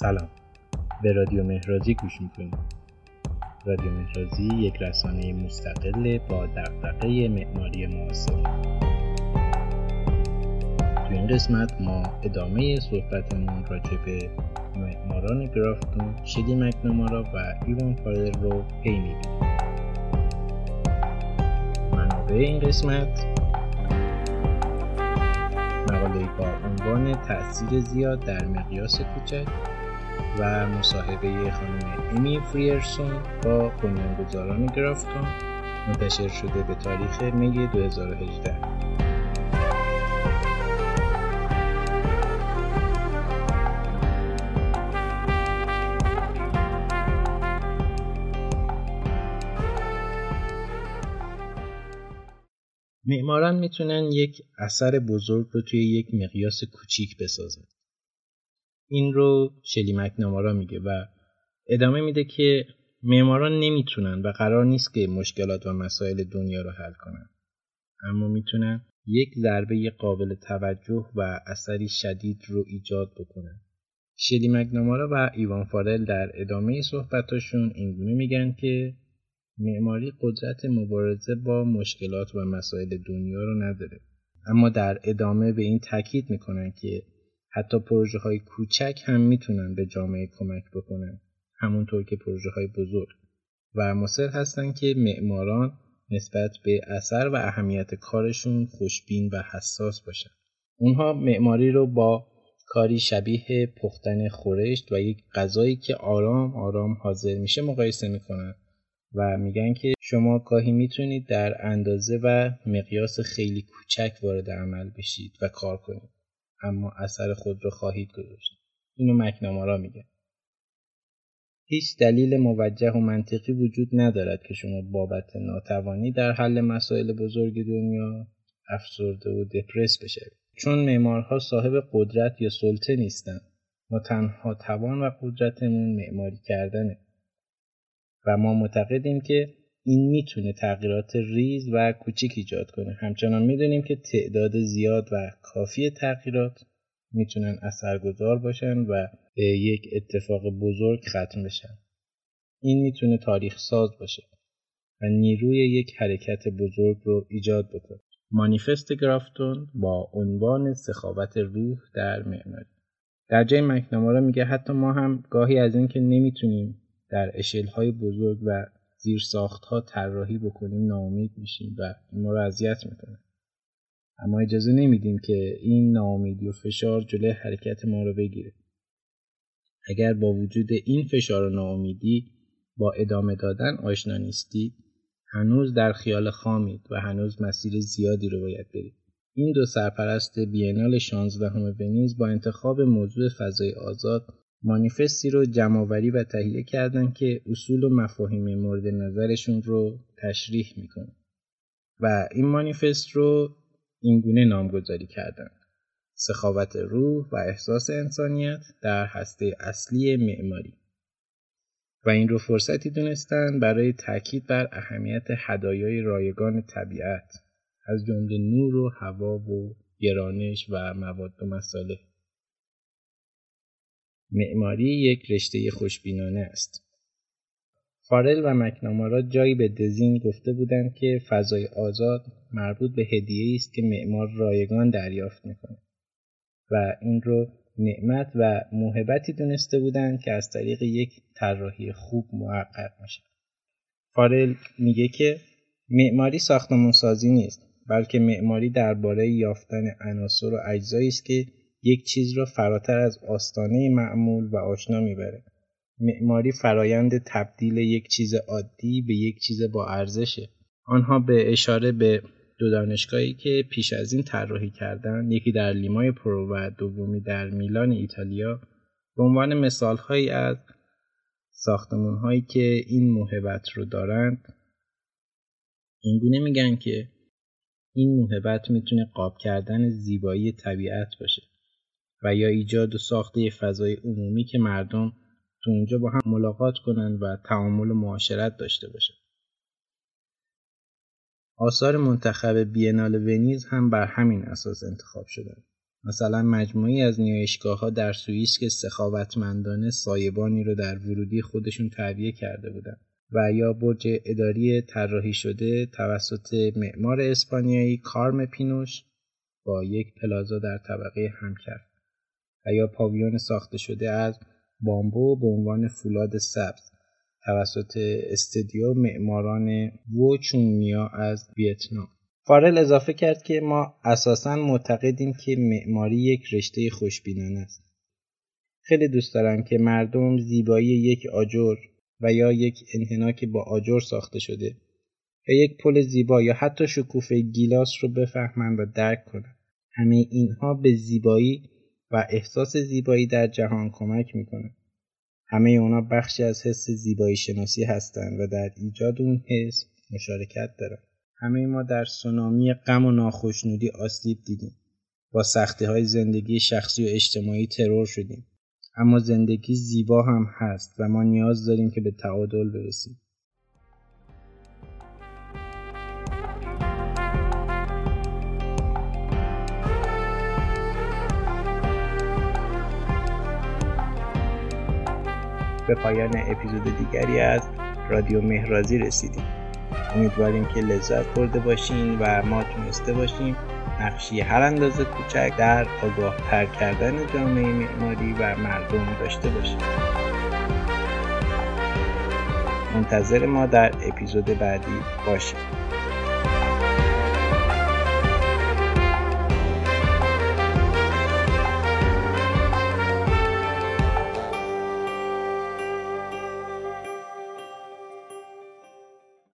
سلام. به رادیو مهرازی گوش می‌کنید. رادیو مهرازی یک رسانه مستقل با دقدقه معماری معاصر. تو این قسمت ما ادامه صحبتمون راجع به معماران گرافتون شدی مکنامارا و ایوان فارل رو پی می‌گیریم منابع این قسمت مقاله با عنوان تاثیر زیاد در مقیاس کوچک و مصاحبه خانم امی فریرسون با بنیانگذاران گرافتون منتشر شده به تاریخ می 2018 معماران می‌تونن یک اثر بزرگ رو توی یک مقیاس کوچیک بسازن. این رو شلی مکنامارا میگه و ادامه میده که معماران نمی‌تونن و قرار نیست که مشکلات و مسائل دنیا رو حل کنن. اما می‌تونن یک ضربه قابل توجه و اثری شدید رو ایجاد بکنن. شلی مکنامارا و ایوان فارل در ادامه صحبتاشون اینگونه میگن که معماری قدرت مبارزه با مشکلات و مسائل دنیا رو نداره اما در ادامه به این تاکید می‌کنن که حتی پروژه های کوچک هم می‌تونن به جامعه کمک بکنن همونطور که پروژه های بزرگ. و مصر هستن که معماران نسبت به اثر و اهمیت کارشون خوشبین و حساس باشن. اونها معماری رو با کاری شبیه پختن خورشت و یک غذایی که آرام آرام حاضر میشه مقایسه می‌کنن و میگن که شما گاهی می‌تونید در اندازه و مقیاس خیلی کوچک وارد عمل بشید و کار کنید. اما اثر خود رو خواهید گذاشت. اینو مکنامارا میگه. هیچ دلیل موجه و منطقی وجود ندارد که شما بابت ناتوانی در حل مسائل بزرگ دنیا افسرده و دپرس بشوید. چون معمارها صاحب قدرت یا سلطه نیستند ما تنها توان و قدرتمون معماری کردنه. و ما معتقدیم که این می‌تونه تغییرات ریز و کوچیک ایجاد کنه. همچنان می‌دونیم که تعداد زیاد و کافی تغییرات می‌تونن اثرگذار باشن و به یک اتفاق بزرگ ختم بشن. این می‌تونه تاریخ ساز باشه و نیروی یک حرکت بزرگ رو ایجاد بکنه. مانیفست گرافتون با عنوان سخاوت روح در معماری. در جای مکنامارا میگه حتی ما هم گاهی از اینکه نمی‌تونیم در های بزرگ و زیر ها طراحی بکنیم ناامید میشیم و ما رو اذیت می‌کنه. اما اجازه نمیدیم که این ناامیدی و فشار جلوی حرکت ما رو بگیره. اگر با وجود این فشار و ناامیدی با ادامه دادن آشنا نیستید هنوز در خیال خامید و هنوز مسیر زیادی رو باید برید. این دو سرپرست بینال 16 ونیز با انتخاب موضوع فضای آزاد مانیفستی رو جمعآوری و تهیه کردن که اصول و مفاهیم مورد نظرشون رو تشریح می‌کنه. و این مانیفست رو اینگونه نامگذاری کردن. سخاوت روح و احساس انسانیت در هسته اصلی معماری. و این رو فرصتی دونستن برای تاکید بر اهمیت هدایای رایگان طبیعت از جمله نور و هوا و گرانش و مواد و مساله معماری یک رشته خوشبینانه است. فارل و مکنامارا جایی به دزین گفته بودند که فضای آزاد مربوط به هدیه است که معمار رایگان دریافت می‌کنه و این رو نعمت و موهبتی دونسته بودند که از طریق یک طراحی خوب محقق میشه. فارل میگه که معماری ساختمون سازی نیست بلکه معماری درباره یافتن عناصر و اجزایی است که یک چیز را فراتر از آستانه معمول و آشنا می‌بره. معماری فرایند تبدیل یک چیز عادی به یک چیز با ارزشه. آنها به اشاره به دو دانشگاهی که پیش از این طراحی کردن یکی در لیمای پرو و دومی در میلان ایتالیا به عنوان مثال هایی از ساختمون هایی که این موهبت رو دارند. اینگونه میگن که این موهبت می‌تونه قاب کردن زیبایی طبیعت باشه. و یا ایجاد و ساخته فضای عمومی که مردم تو اونجا با هم ملاقات کنن و تعامل و معاشرت داشته باشن. آثار منتخب بینال ونیز هم بر همین اساس انتخاب شدن. مثلا مجموعی از نیایشگاه ها در سوئیس که سخاوتمندانه سایبانی رو در ورودی خودشون تعبیه کرده بودند و یا برج اداری طراحی شده توسط معمار اسپانیایی کارم پینوش با یک پلازا در طبقه هم کرد و یا پاویون ساخته شده از بامبو به عنوان فولاد سبز. توسط استدیو معماران وو از ویتنام. فارل اضافه کرد که ما اساسا معتقدیم که معماری یک رشته خوشبینانه است. خیلی دوست دارم که مردم زیبایی یک آجر و یا یک انحنا با آجر ساخته شده یا یک پل زیبا یا حتی شکوفه گیلاس رو بفهمند و درک کنند همه اینها به زیبایی و احساس زیبایی در جهان کمک می‌کنه. همه اونا بخشی از حس زیبایی شناسی هستند و در ایجاد اون حس مشارکت دارن. همه ما در سونامی غم و ناخشنودی آسیب دیدیم. با سختی های زندگی شخصی و اجتماعی ترور شدیم. اما زندگی زیبا هم هست و ما نیاز داریم که به تعادل برسیم. به پایان اپیزود دیگری از رادیو مهرازی رسیدیم. امیدواریم که لذت برده باشین و ما تونسته باشیم نقشی هر اندازه کوچک در آگاه تر کردن جامعه معماری و مردم داشته باشیم. منتظر ما در اپیزود بعدی باشیم.